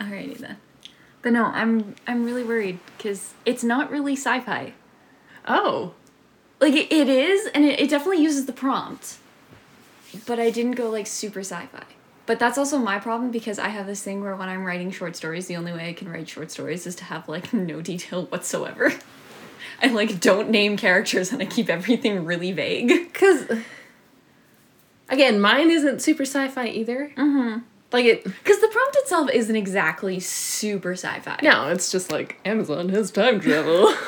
Alrighty then. But no, I'm I'm really worried because it's not really sci-fi. Oh. Like it, it is, and it, it definitely uses the prompt. But I didn't go like super sci-fi. But that's also my problem because I have this thing where when I'm writing short stories, the only way I can write short stories is to have like no detail whatsoever. I like don't name characters and I keep everything really vague. Because, again, mine isn't super sci fi either. Mm-hmm. Like, it. Because the prompt itself isn't exactly super sci-fi. No, it's just like Amazon has time travel.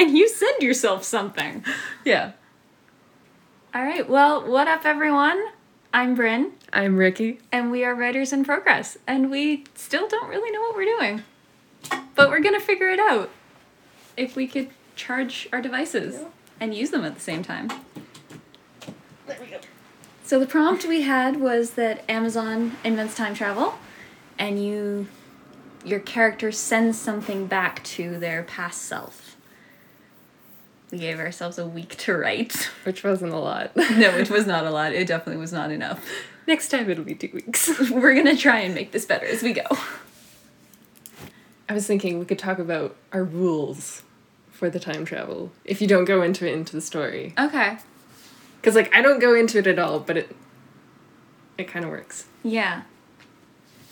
And you send yourself something. yeah. All right. Well, what up, everyone? I'm Bryn, I'm Ricky. and we are writers in progress, and we still don't really know what we're doing, but we're gonna figure it out. If we could charge our devices Yeah. and use them at the same time. There we go. So the prompt we had was that Amazon invents time travel, and you, your character sends something back to their past self. We gave ourselves a week to write. Which wasn't a lot. no, which was not a lot. It definitely was not enough. Next time it'll be two weeks. We're gonna try and make this better as we go. I was thinking we could talk about our rules for the time travel if you don't go into it into the story. Okay. Because, like, I don't go into it at all, but it. It kind of works. Yeah.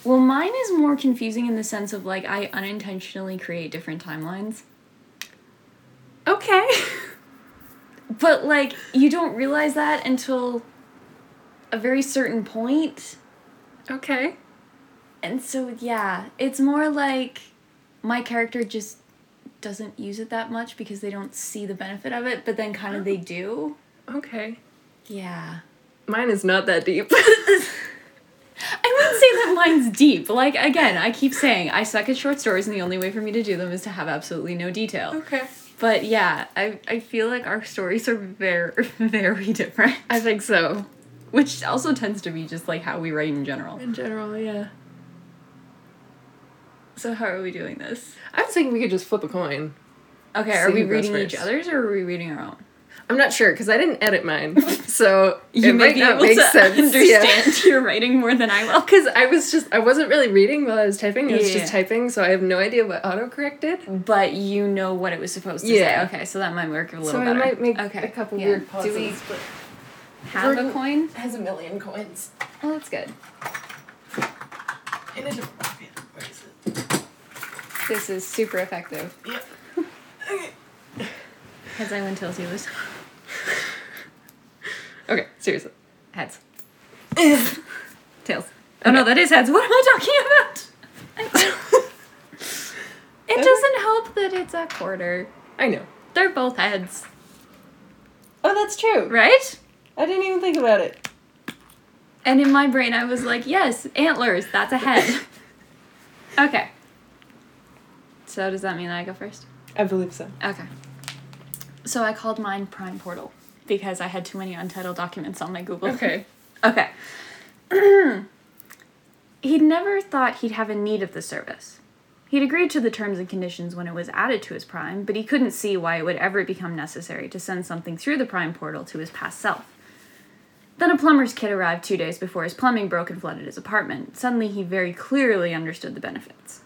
Well, mine is more confusing in the sense of like I unintentionally create different timelines. Okay. But like you don't realize that until a very certain point. okay. And so yeah, it's more like my character just doesn't use it that much because they don't see the benefit of it, but then kind of they oh. do. Okay. Yeah. Mine is not that deep. I wouldn't say that mine's deep. Like again, I keep saying I suck at short stories, and the only way for me to do them is to have absolutely no detail. okay. But yeah, I I feel like our stories are very very different, I think so. which also tends to be just like how we write in general. In general, yeah. So how are we doing this? I was thinking we could just flip a coin. Okay, See are we who goes reading each other's or are we reading our own? I'm not sure because I didn't edit mine, so You it may might be not able make to sense. understand your writing more than I will. Because I was just I wasn't really reading while I was typing. I was Yeah. just typing, so I have no idea what autocorrect did. But you know what it was supposed to Yeah. say. Okay, so that might work a little So I might make okay. a couple yeah. weird Do pauses. we but have a coin? has a million coins Oh, that's good. in a different pocket. Where is it? This is super effective. Yep. Heads, I win, tails, you lose. Okay. Seriously. Heads. Tails. Oh no, that is heads. What am I talking about? it doesn't help that it's a quarter. I know. They're both heads, Oh, that's true. right? I didn't even think about it. And in my brain, I was like, yes, antlers, that's a head. okay. So does that mean that I go first? I believe so. Okay. So I called mine Prime Portal because I had too many untitled documents on my Google. Okay. Okay. he'd never thought he'd have a need of the service. He'd agreed to the terms and conditions when it was added to his Prime, but he couldn't see why it would ever become necessary to send something through the Prime portal to his past self. Then a plumber's kit arrived two days before his plumbing broke and flooded his apartment. Suddenly, he very clearly understood the benefits.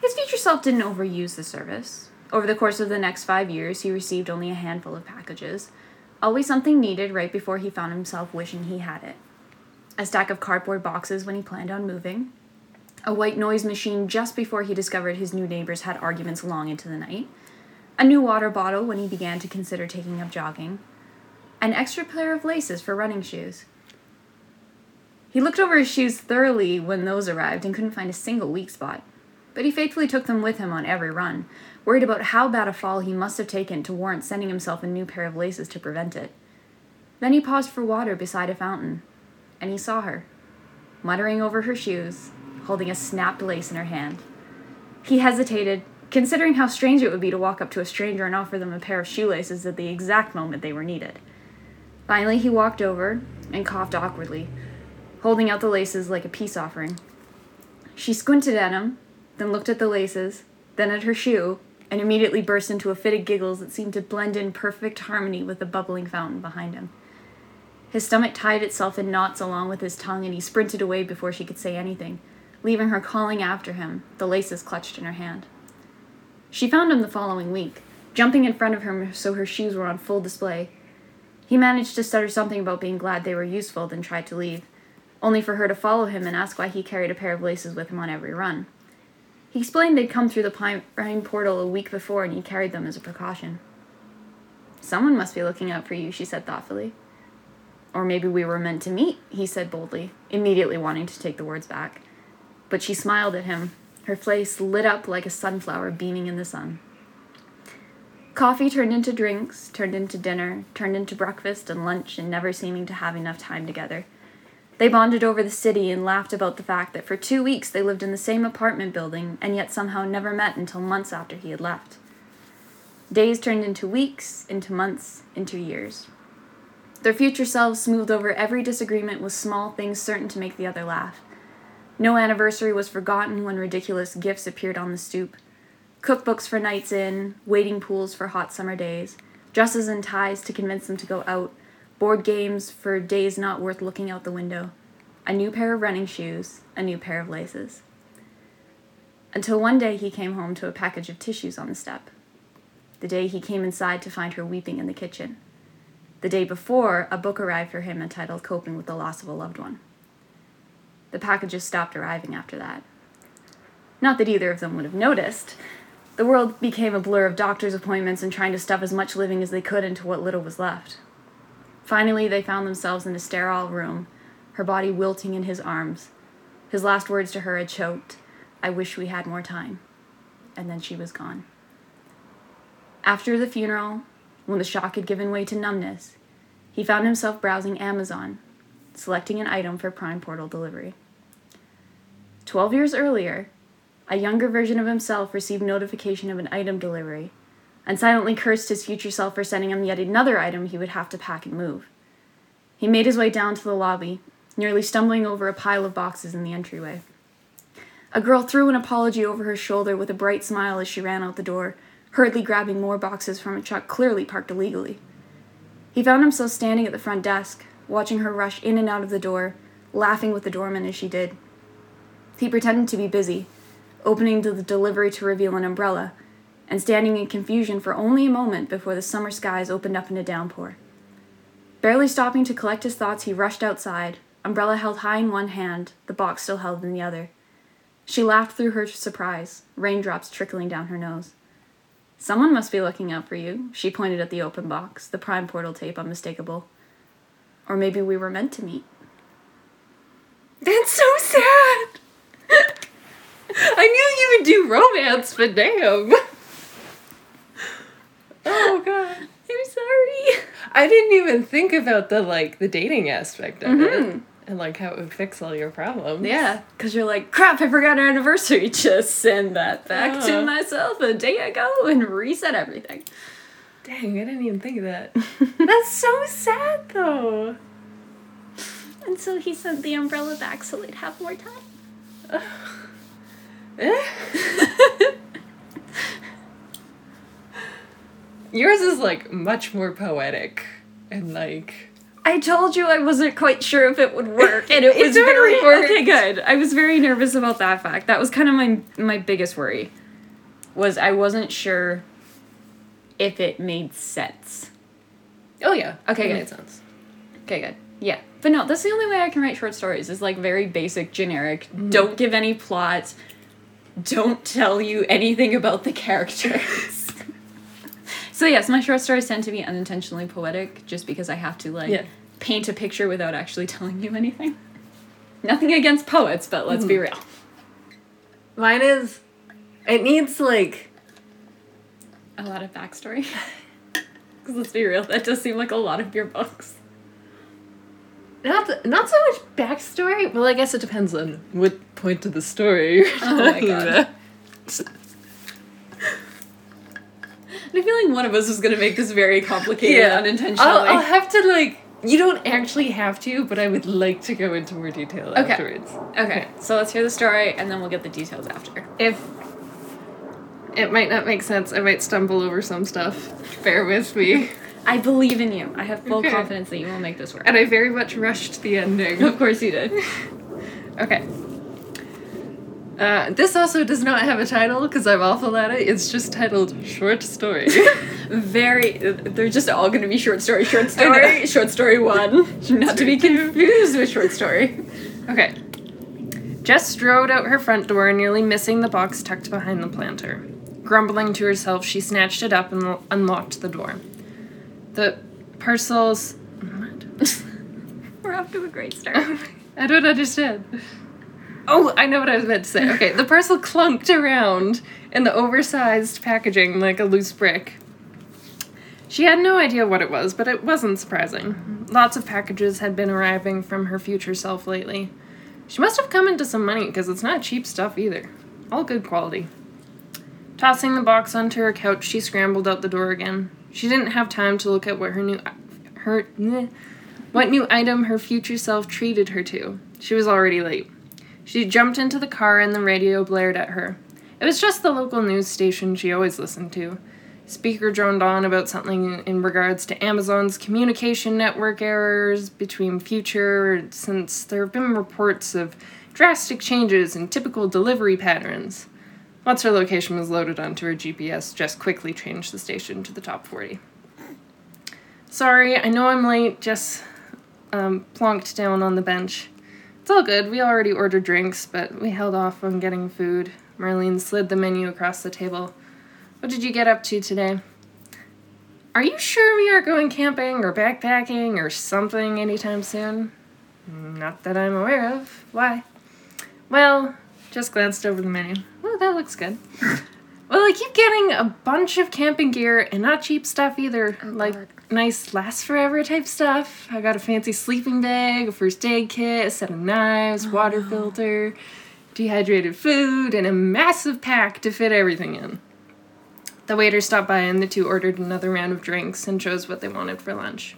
His future self didn't overuse the service. Over the course of the next five years, he received only a handful of packages, always something needed right before he found himself wishing he had it. A stack of cardboard boxes when he planned on moving, a white noise machine just before he discovered his new neighbors had arguments long into the night, a new water bottle when he began to consider taking up jogging, an extra pair of laces for running shoes. He looked over his shoes thoroughly when those arrived and couldn't find a single weak spot, but he faithfully took them with him on every run, worried about how bad a fall he must have taken to warrant sending himself a new pair of laces to prevent it. Then he paused for water beside a fountain, and he saw her, muttering over her shoes, holding a snapped lace in her hand. He hesitated, considering how strange it would be to walk up to a stranger and offer them a pair of shoelaces at the exact moment they were needed. Finally, he walked over and coughed awkwardly, holding out the laces like a peace offering. She squinted at him, then looked at the laces, then at her shoe, and immediately burst into a fit of giggles that seemed to blend in perfect harmony with the bubbling fountain behind him. His stomach tied itself in knots along with his tongue, and he sprinted away before she could say anything, leaving her calling after him, the laces clutched in her hand. She found him the following week, jumping in front of him so her shoes were on full display. He managed to stutter something about being glad they were useful, then tried to leave, only for her to follow him and ask why he carried a pair of laces with him on every run. He explained they'd come through the Prime portal a week before and he carried them as a precaution. Someone must be looking out for you, she said thoughtfully. Or maybe we were meant to meet, he said boldly, immediately wanting to take the words back. But she smiled at him, her face lit up like a sunflower beaming in the sun. Coffee turned into drinks, turned into dinner, turned into breakfast and lunch, and never seeming to have enough time together. They bonded over the city and laughed about the fact that for two weeks they lived in the same apartment building and yet somehow never met until months after he had left. Days turned into weeks, into months, into years. Their future selves smoothed over every disagreement with small things certain to make the other laugh. No anniversary was forgotten when ridiculous gifts appeared on the stoop. Cookbooks for nights in, wading pools for hot summer days, dresses and ties to convince them to go out, board games for days not worth looking out the window, a new pair of running shoes, a new pair of laces. Until one day he came home to a package of tissues on the step. The day he came inside to find her weeping in the kitchen. The day before, a book arrived for him entitled Coping with the Loss of a Loved One. The packages stopped arriving after that. Not that either of them would have noticed. The world became a blur of doctor's appointments and trying to stuff as much living as they could into what little was left. Finally, they found themselves in a sterile room, her body wilting in his arms. His last words to her had choked, I wish we had more time. And then she was gone. After the funeral, when the shock had given way to numbness, he found himself browsing Amazon, selecting an item for Prime Portal delivery. Twelve years earlier, a younger version of himself received notification of an item delivery and silently cursed his future self for sending him yet another item he would have to pack and move. He made his way down to the lobby, nearly stumbling over a pile of boxes in the entryway. A girl threw an apology over her shoulder with a bright smile as she ran out the door, hurriedly grabbing more boxes from a truck clearly parked illegally. He found himself standing at the front desk, watching her rush in and out of the door, laughing with the doorman as she did. He pretended to be busy, opening the delivery to reveal an umbrella, and standing in confusion for only a moment before the summer skies opened up in a downpour. Barely stopping to collect his thoughts, he rushed outside, umbrella held high in one hand, the box still held in the other. She laughed through her surprise, raindrops trickling down her nose. Someone must be looking out for you, she pointed at the open box, the prime portal tape unmistakable. Or maybe we were meant to meet. That's so sad! I knew you would do romance, but damn. Oh god. I'm sorry. I didn't even think about the like the dating aspect of it Mhm. and like how it would fix all your problems. Yeah, because you're like, crap, I forgot our anniversary. Just send that back to Uh. myself a day ago and reset everything. Dang, I didn't even think of that. That's so sad though. And so he sent the umbrella back so they'd have more time. Eh? Yours is like much more poetic and like I told you I wasn't quite sure if it would work, and it It was very worked. okay. Good. I was very nervous about that fact. That was kind of my my biggest worry. Was I wasn't sure if it made sense. Oh yeah. Okay, it good. made sense. Okay, good. Yeah, but no, that's the only way I can write short stories. Is like very basic, generic. Mm-hmm. Don't give any plot. Don't tell you anything about the characters. So yes, my short stories tend to be unintentionally poetic, just because I have to like Yeah. paint a picture without actually telling you anything. Nothing against poets, but let's be hmm. real. Mine is it needs like A lot of backstory. 'Cause let's be real, that does seem like a lot of your books. not not so much backstory. Well, I guess it depends on what point of the story Oh my God. I feel like one of us is gonna make this very complicated yeah. unintentionally. I'll, I'll have to like. You don't actually have to, but I would like to go into more detail Okay. afterwards. Okay, so let's hear the story and then we'll get the details after. If it might not make sense, I might stumble over some stuff. Bear with me. I believe in you. I have full Okay. confidence that you will make this work. And I very much rushed the ending. of course you did. Okay. Uh, this also does not have a title because I'm awful at it. It's just titled Short Story. Very. They're just all going to be short story, short story, short story one. Not to be confused with short story. okay. Jess strode out her front door, nearly missing the box tucked behind the planter. Grumbling to herself, she snatched it up and lo- unlocked the door. The parcels. We're off to a great start. I don't understand. Oh, I know what I was meant to say. Okay, the parcel clunked around in the oversized packaging like a loose brick. She had no idea what it was, but it wasn't surprising. Mm-hmm. Lots of packages had been arriving from her future self lately. She must have come into some money because it's not cheap stuff either. All good quality. Tossing the box onto her couch, she scrambled out the door again. She didn't have time to look at what her new her eh, what new item her future self treated her to. She was already late. She jumped into the car and the radio blared at her. It was just the local news station she always listened to. Speaker droned on about something in regards to Amazon's communication network errors between future, since there have been reports of drastic changes in typical delivery patterns. Once her location was loaded onto her GPS, Jess quickly changed the station to the top 40. Sorry, I know I'm late, Jess um, plonked down on the bench. It's all good. We already ordered drinks, but we held off on getting food. Marlene slid the menu across the table. What did you get up to today? Are you sure we aren't going camping or backpacking or something anytime soon? Not that I'm aware of. Why? Well, just glanced over the menu. Oh, that looks good. Well, I keep getting a bunch of camping gear and not cheap stuff either. Oh, like God. nice last forever type stuff. I got a fancy sleeping bag, a first aid kit, a set of knives, water oh. filter, dehydrated food, and a massive pack to fit everything in. The waiter stopped by and the two ordered another round of drinks and chose what they wanted for lunch.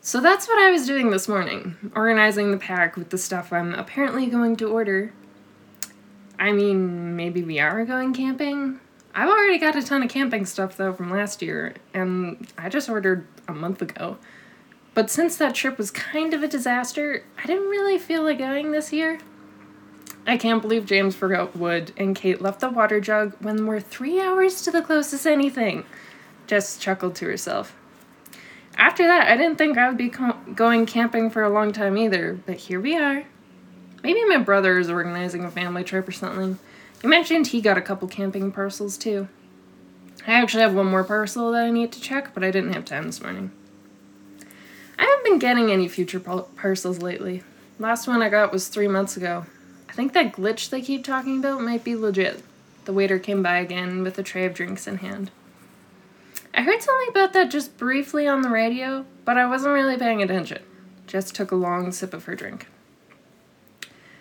So that's what I was doing this morning, organizing the pack with the stuff I'm apparently going to order. I mean, maybe we are going camping? I've already got a ton of camping stuff though from last year, and I just ordered a month ago. But since that trip was kind of a disaster, I didn't really feel like going this year. I can't believe James forgot wood and Kate left the water jug when we're three hours to the closest anything. Jess chuckled to herself. After that, I didn't think I would be going camping for a long time either, but here we are. Maybe my brother is organizing a family trip or something. He mentioned he got a couple camping parcels too. I actually have one more parcel that I need to check, but I didn't have time this morning. I haven't been getting any future parcels lately. Last one I got was three months ago. I think that glitch they keep talking about might be legit. The waiter came by again with a tray of drinks in hand. I heard something about that just briefly on the radio, but I wasn't really paying attention. Jess took a long sip of her drink.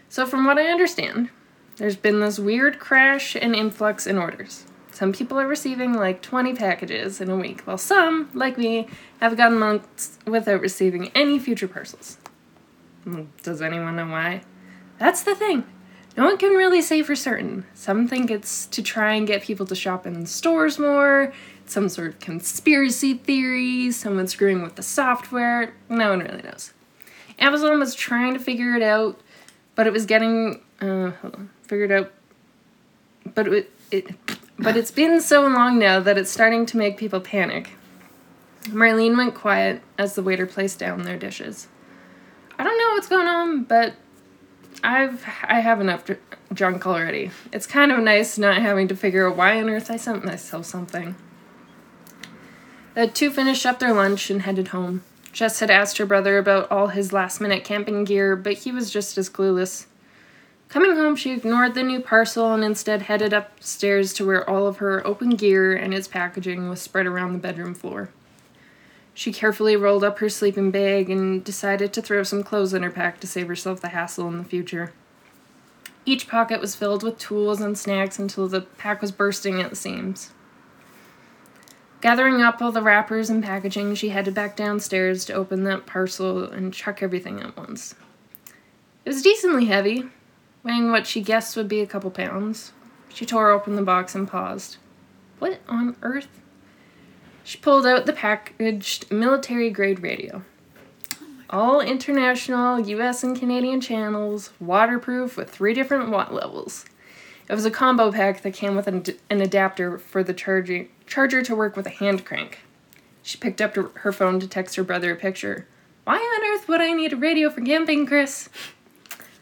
So, from what I understand, there's been this weird crash and influx in orders. Some people are receiving like 20 packages in a week, while some, like me, have gone months without receiving any future parcels. Hmm, Does anyone know why? That's the thing. No one can really say for certain. Some think it's to try and get people to shop in stores more, some sort of conspiracy theory, someone screwing with the software. No one really knows. Amazon was trying to figure it out, but it was getting uh, hold on, figured out. But it, it, but it's been so long now that it's starting to make people panic. Marlene went quiet as the waiter placed down their dishes. I don't know what's going on, but I've I have enough dr- junk already. It's kind of nice not having to figure out why on earth I sent myself something. The two finished up their lunch and headed home. Jess had asked her brother about all his last minute camping gear, but he was just as clueless. Coming home, she ignored the new parcel and instead headed upstairs to where all of her open gear and its packaging was spread around the bedroom floor. She carefully rolled up her sleeping bag and decided to throw some clothes in her pack to save herself the hassle in the future. Each pocket was filled with tools and snacks until the pack was bursting at the seams. Gathering up all the wrappers and packaging, she headed back downstairs to open that parcel and chuck everything at once. It was decently heavy, weighing what she guessed would be a couple pounds. She tore open the box and paused. What on earth? She pulled out the packaged military grade radio. All international US and Canadian channels, waterproof with three different watt levels. It was a combo pack that came with an, an adapter for the charging, charger to work with a hand crank. She picked up her phone to text her brother a picture. Why on earth would I need a radio for camping, Chris?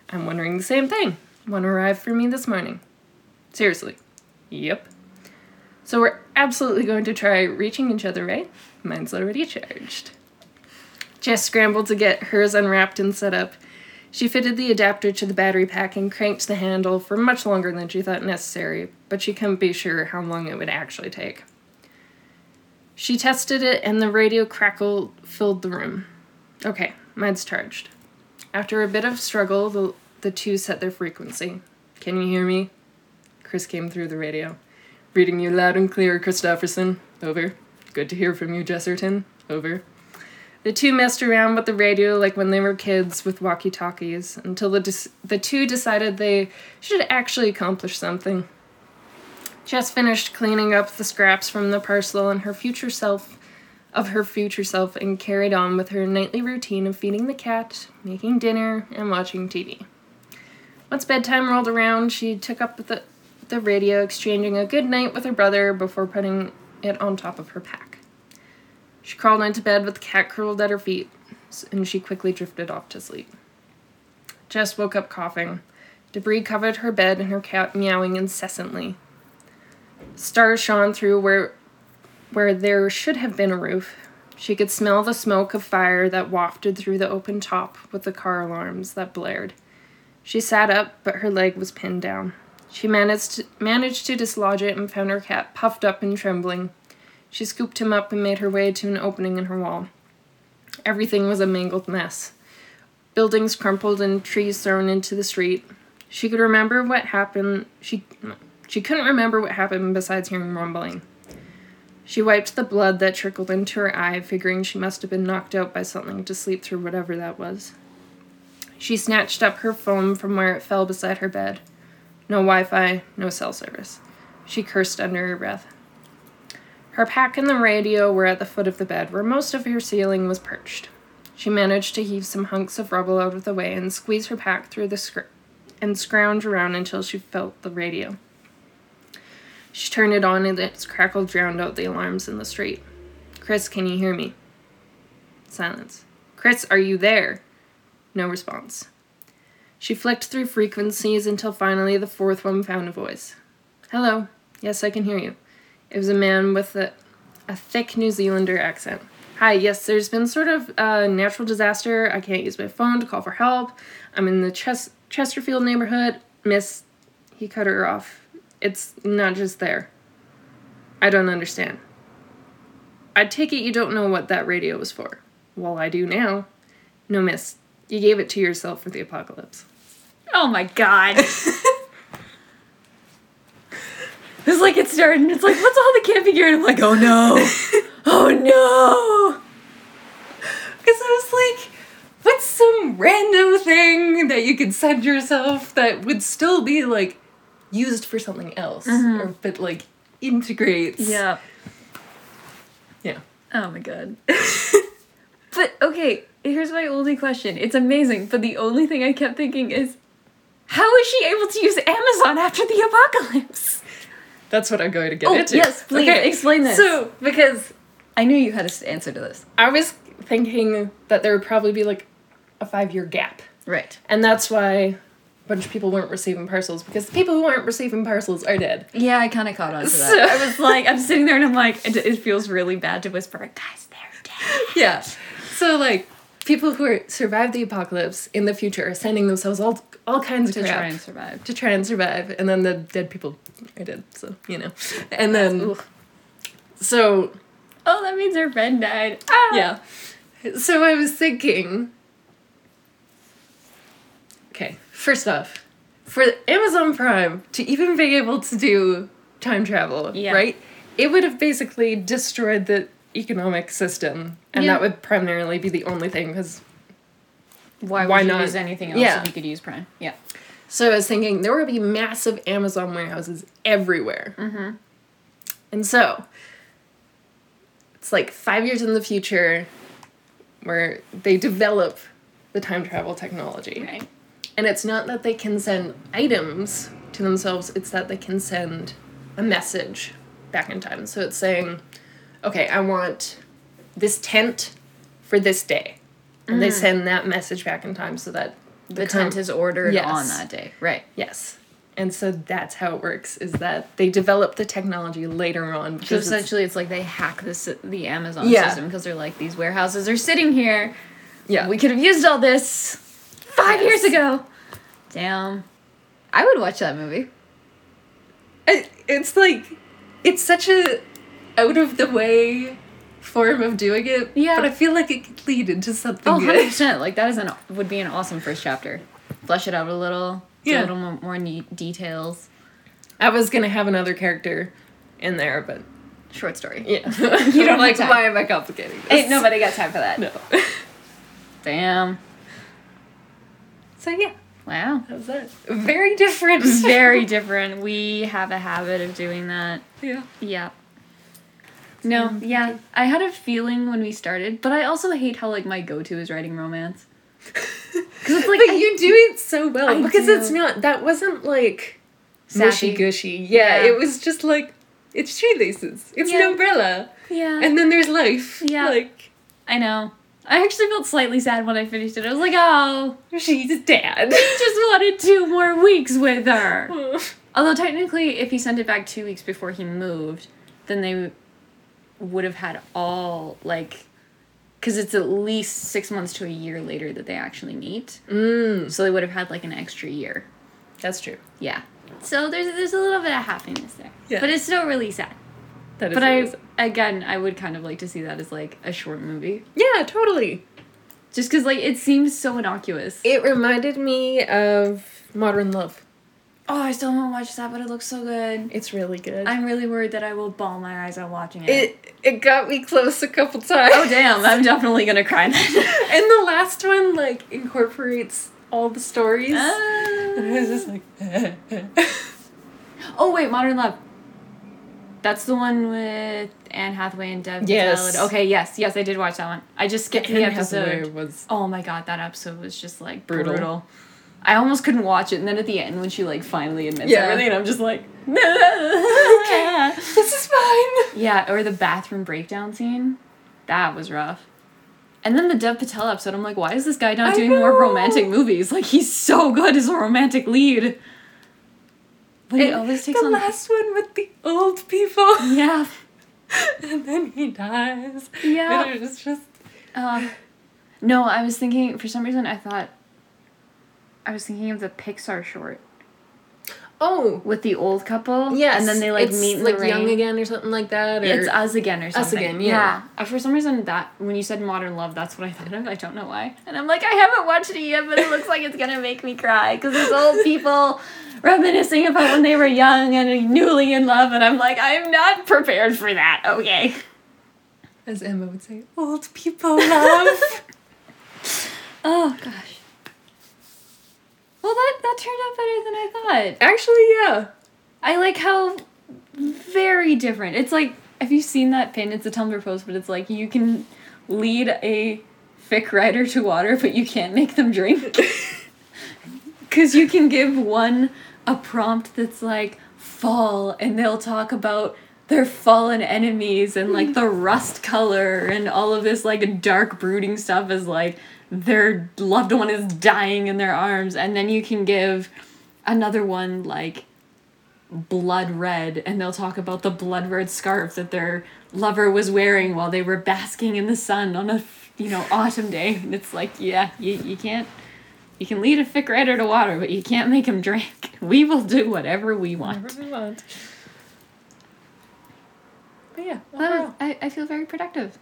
I'm wondering the same thing. One arrived for me this morning. Seriously. Yep. So we're absolutely going to try reaching each other, right? Mine's already charged. Jess scrambled to get hers unwrapped and set up. She fitted the adapter to the battery pack and cranked the handle for much longer than she thought necessary, but she couldn't be sure how long it would actually take. She tested it and the radio crackle filled the room. Okay, mine's charged. After a bit of struggle, the, the two set their frequency. Can you hear me? Chris came through the radio. Reading you loud and clear, Christopherson. Over. Good to hear from you, Jesserton. Over. The two messed around with the radio like when they were kids with walkie talkies until the, dis- the two decided they should actually accomplish something. Jess finished cleaning up the scraps from the parcel and her future self of her future self and carried on with her nightly routine of feeding the cat, making dinner, and watching TV. Once bedtime rolled around, she took up the, the radio, exchanging a good night with her brother before putting it on top of her pack. She crawled into bed with the cat curled at her feet, and she quickly drifted off to sleep. Jess woke up coughing. Debris covered her bed and her cat meowing incessantly. Stars shone through where where there should have been a roof. She could smell the smoke of fire that wafted through the open top with the car alarms that blared. She sat up, but her leg was pinned down. She managed to, managed to dislodge it and found her cat puffed up and trembling. She scooped him up and made her way to an opening in her wall. Everything was a mangled mess. Buildings crumpled and trees thrown into the street. She could remember what happened. She she couldn't remember what happened besides hearing rumbling. She wiped the blood that trickled into her eye, figuring she must have been knocked out by something to sleep through whatever that was. She snatched up her phone from where it fell beside her bed. No Wi Fi, no cell service. She cursed under her breath. Her pack and the radio were at the foot of the bed, where most of her ceiling was perched. She managed to heave some hunks of rubble out of the way and squeeze her pack through the scr- and scrounge around until she felt the radio. She turned it on and its crackle drowned out the alarms in the street. Chris, can you hear me? Silence. Chris, are you there? No response. She flicked through frequencies until finally the fourth one found a voice. Hello. Yes, I can hear you. It was a man with a, a thick New Zealander accent. Hi, yes, there's been sort of a natural disaster. I can't use my phone to call for help. I'm in the Ches- Chesterfield neighborhood. Miss, he cut her off. It's not just there. I don't understand. I take it you don't know what that radio was for. Well, I do now. No, miss. You gave it to yourself for the apocalypse. Oh my god. it's like it started and it's like, what's all the camping gear? And I'm like, oh no. oh no. Because I was like, what's some random thing that you could send yourself that would still be like used for something else? Mm-hmm. Or, but like integrates. Yeah. Yeah. Oh my god. but okay, here's my only question. It's amazing, but the only thing I kept thinking is how is she able to use Amazon after the apocalypse? That's what I'm going to get Oh, into. yes, please, explain this. So, because I knew you had an answer to this. I was thinking that there would probably be like a five year gap. Right. And that's why bunch of people weren't receiving parcels because the people who aren't receiving parcels are dead. Yeah, I kind of caught on to that. So- I was like, I'm sitting there and I'm like, it, it feels really bad to whisper, guys, they're dead. Yeah. So like people who are survived the apocalypse in the future are sending themselves all all kinds To of crap to try and survive. to try and survive, and then the dead people are dead. So you know, and then so Oh, that means her friend died. Ah. yeah. So I was thinking. Okay, first off, for Amazon Prime to even be able to do time travel, Yeah. right? It would have basically destroyed the economic system, and Yeah. that would primarily be the only thing. Because Why would Why you not? use anything else Yeah. if you could use Prime? Yeah. so, I was thinking there would be massive Amazon warehouses everywhere, mm-hmm. and so it's like five years in the future. where they develop the time travel technology. Right. And it's not that they can send items to themselves, it's that they can send a message back in time. So it's saying, okay, I want this tent for this day. And they mm. send that message back in time so that The com- tent is ordered Yes. on that day. Right. Yes. And so that's how it works is that they develop the technology later on So because it's- essentially, it's like they hack this the Amazon Yeah. system because they're like these warehouses are sitting here. yeah. We could have used all this five Yes. years ago. Damn, I would watch that movie. it, it's like it's such a out of the way form of doing it. Yeah. But I feel like it could lead into something Oh, 100 good. percent. Like that is an would be an awesome first chapter. Flesh it out a little. Yeah. a little more, more neat details. I was gonna have another character in there, but Short story. yeah. You don't like why am I complicating this? Ain't nobody got time for that. No. Damn. So yeah, Wow. how's that? Very different. Very different. We have a habit of doing that. yeah. Yeah. No, yeah. I had a feeling when we started, but I also hate how like my go-to is writing romance. Cuz it's like but I- you do it so well I because do. it's not that wasn't like mushy gushy. Yeah, Yeah. it was just like it's shoelaces. It's Yeah. an umbrella. Yeah. And then there's life. Yeah. Like I know. I actually felt slightly sad when I finished it. I was like, "Oh, she's dead. he just wanted two more weeks with her." Although technically, if he sent it back two weeks before he moved, then they would have had all like, because it's at least six months to a year later that they actually meet. mm, So they would have had like an extra year. that's true. Yeah. So there's there's a little bit of happiness there. Yeah. But it's still really sad. That is But really I sad. Again I would kind of like to see that as like a short movie. Yeah, totally. Just cuz like it seems so innocuous. It reminded me of Modern Love. oh, I still haven't watched that, but it looks so good. It's really good. I'm really worried that I will bawl my eyes out watching it. it it got me close a couple times. oh damn, I'm definitely going to cry then. and the last one like incorporates all the stories. and I was Uh, just like oh wait, Modern Love. That's the one with Anne Hathaway and Dev Yes. Patel. Okay, yes, yes, I did watch that one. I just skipped the episode. Hathaway was Oh my god, that episode was just like Brutal. brutal. I almost couldn't watch it, and then at the end when she like finally admits Yeah. everything, and I'm just like, no, this is fine. yeah. Or the bathroom breakdown scene, that was rough. And then the Dev Patel episode, I'm like, why is this guy not I doing more romantic movies? Like he's so good as a romantic lead. But he always takes the on last one with the old people. yeah, and then he dies. yeah. And it's just Uh, no, I was thinking for some reason I thought I was thinking of the Pixar short Oh. with the old couple. Yes. and then they like meet in like the young rain. again or something like that. Or it's us again or something. Again, yeah. Uh, for some reason, that when you said modern love, that's what I thought of. I don't know why. And I'm like, I haven't watched it yet, but it looks like it's gonna make me cry because it's old people reminiscing about when they were young and newly in love, and I'm like, I'm not prepared for that. Okay. as Emma would say, old people love. Oh gosh. Well, that that turned out better than I thought. Actually, yeah. I like how very different. It's like have you seen that pin? It's a Tumblr post, but it's like you can lead a fic writer to water, but you can't make them drink. Cause you can give one a prompt that's like fall and they'll talk about their fallen enemies and like the rust color and all of this like dark brooding stuff as like their loved one is dying in their arms. And then you can give another one like blood red and they'll talk about the blood red scarf that their lover was wearing while they were basking in the sun on a you know autumn day. And it's like yeah you, you can't you can lead a fic writer to water but you can't make him drink we will do whatever we want Whatever we want. But yeah, was- I, I feel very productive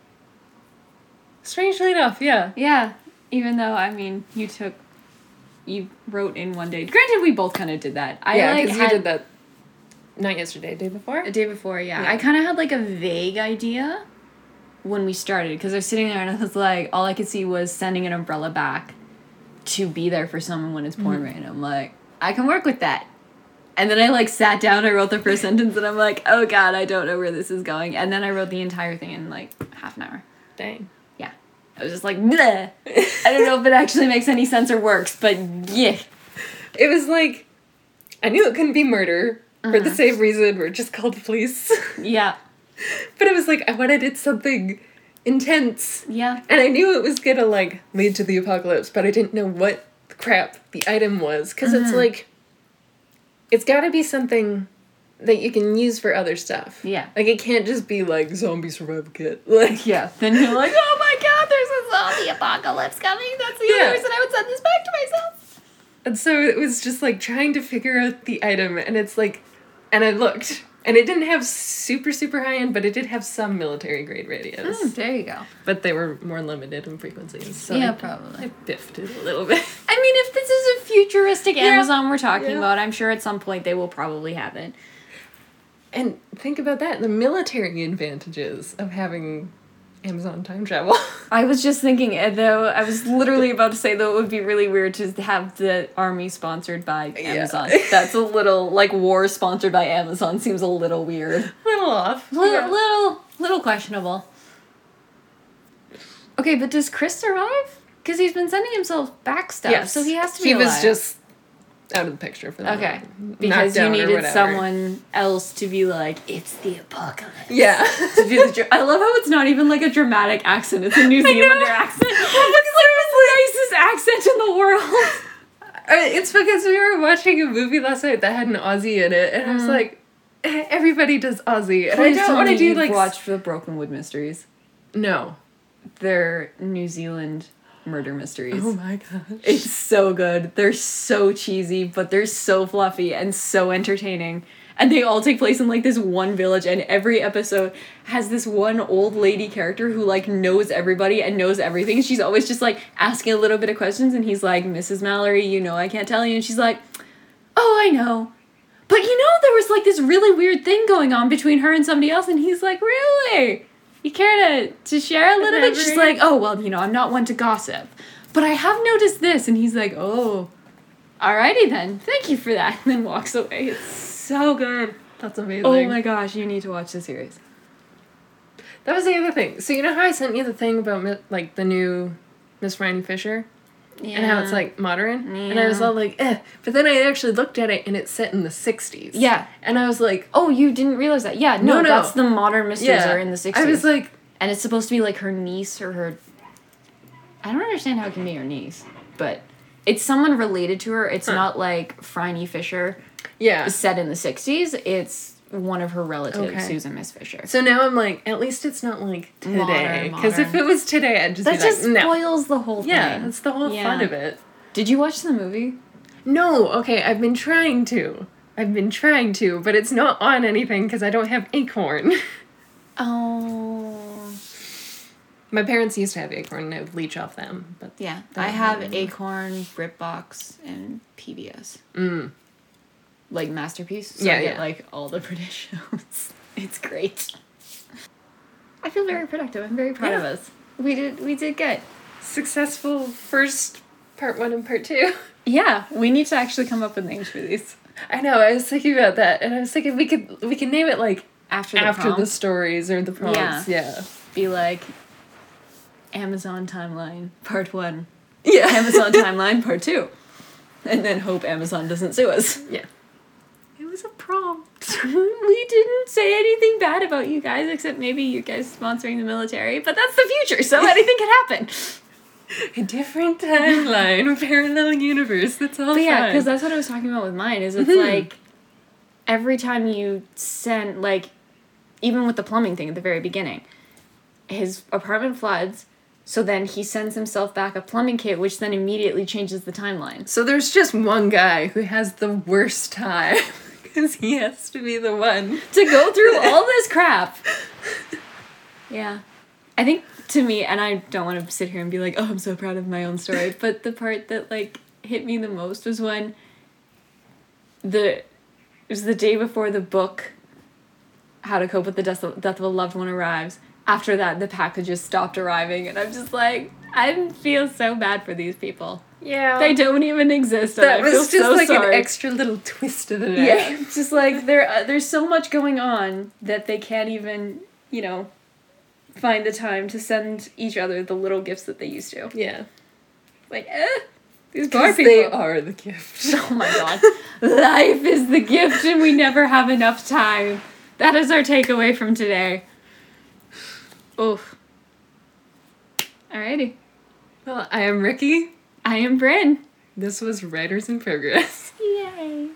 strangely enough, yeah. yeah even though i mean you took you wrote in one day granted we both kind of did that i yeah, like because had- you did that not yesterday, day before. A day before, yeah. Yeah. I kind of had like a vague idea when we started because I was sitting there and I was like, all I could see was sending an umbrella back to be there for someone when it's pouring mm-hmm. rain. I'm like, I can work with that. And then I like sat down, I wrote the first sentence, and I'm like, oh god, I don't know where this is going. And then I wrote the entire thing in like half an hour. Dang. Yeah. I was just like, Bleh. I don't know if it actually makes any sense or works, but yeah. It was like, I knew it couldn't be murder for the uh-huh. same reason. We're just called the police. Yeah. but it was like, I wanted it something intense. Yeah. And I knew it was gonna like lead to the apocalypse, but I didn't know what crap the item was. because it's mm-hmm. like, it's gotta be something that you can use for other stuff. Yeah. Like it can't just be like zombie survival kit. Like Yeah. Then you're like, oh my god, there's a zombie apocalypse coming. That's the Yeah. only reason I would send this back to myself. And so it was just like trying to figure out the item, and it's like, and I looked, and it didn't have super, super high end, but it did have some military grade radios. Hmm, there you go. But they were more limited in frequencies. So Yeah, I, probably. I biffed it a little bit. I mean, if this is a futuristic Yeah. Amazon we're talking Yeah. about, I'm sure at some point they will probably have it. And think about that the military advantages of having Amazon time travel. I was just thinking, uh, though, I was literally about to say, though, it would be really weird to have the army sponsored by Yeah. Amazon. That's a little, like, war sponsored by Amazon seems a little weird. little off. Little, Yeah. little, little questionable. Okay, but does Chris survive? Because he's been sending himself back stuff, Yes. so he has to be He was just out of the picture for that. Okay, because you needed someone else to be like, it's the apocalypse. Yeah. to do the dra- I love how it's not even like a dramatic accent. It's a New Zealander accent. It's like the nicest accent in the world. It's because we were watching a movie last night that had an Aussie in it, and I was like, "Eh, everybody does Aussie, and I don't want to do like s- watch the Brokenwood mysteries. no. They're New Zealand murder mysteries. Oh my gosh. It's so good. They're so cheesy, but they're so fluffy and so entertaining. And they all take place in like this one village, and every episode has this one old lady character who like knows everybody and knows everything. She's always just like asking a little bit of questions, and he's like, Mrs. Mallory, you know I can't tell you. And she's like, Oh, I know. But you know, there was like this really weird thing going on between her and somebody else, and he's like, Really? You care to, to share a little bit? She's like, Oh, well, you know, I'm not one to gossip. But I have noticed this. And he's like, Oh, alrighty then. Thank you for that. And then walks away. It's so good. That's amazing. Oh my gosh, you need to watch the series. That was the other thing. So you know how I sent you the thing about like the new Miss Franny Fisher Yeah. and how it's like modern, and I was all like, eh. But then I actually looked at it, and it's set in the '60s. Yeah. And I was like, Oh, you didn't realize that? Yeah, no, No, no. that's the modern mysteries yeah. are in the 60s. I was like, and it's supposed to be like her niece or her I don't understand how it can be her niece, but it's someone related to her. It's Huh. not like Franny Fisher yeah. set in the 60s. It's one of her relatives, Okay. Susan Miss Fisher. So now I'm like, at least it's not like today. Because if it was today, I'd just That be just like, no. spoils the whole thing. Yeah, that's the whole fun of it. Did you watch the movie? No, okay, I've been trying to. I've been trying to, but it's not on anything because I don't have Acorn. Oh. My parents used to have Acorn and I would leech off them, but Yeah, I have. Acorn, BritBox, and PBS. mm. Like Masterpiece. So Yeah, I get yeah. like all the British shows. It's great. I feel very productive. I'm very proud of us. We did we did good. successful first part one and part two. Yeah, we need to actually come up with names for these. I know, I was thinking about that and I was thinking we could we can name it like After the after the stories or the prompts. Yeah. be like Amazon timeline part one. Yeah. Amazon timeline part two. And then hope Amazon doesn't sue us. Yeah. Was a prompt. we didn't say anything bad about you guys except maybe you guys sponsoring the military, but that's the future, so anything can happen. A different timeline, parallel universe. That's all But yeah, because that's what I was talking about with mine. Is it's Mhm. like every time you send like even with the plumbing thing at the very beginning, his apartment floods. So then he sends himself back a plumbing kit, which then immediately changes the timeline. So there's just one guy who has the worst time because he has to be the one. to go through all this crap. Yeah. I think to me, and I don't want to sit here and be like, oh, I'm so proud of my own story, but the part that like hit me the most was when the it was the day before the book How to Cope with the Death of, death of a Loved One arrives. After that, the packages stopped arriving, and I'm just like, I feel so bad for these people. Yeah. They don't even exist. that was just so like sorry. an extra little twist of the. Yeah, just like there, uh, there's so much going on that they can't even, you know, find the time to send each other the little gifts that they used to. Yeah. Like, eh, these Because people. they are the gift. Oh my god. Life is the gift and we never have enough time. That is our takeaway from today. Oof. Alrighty. Well, I am Ricky. I am Bryn. This was Writers in Progress. Yay.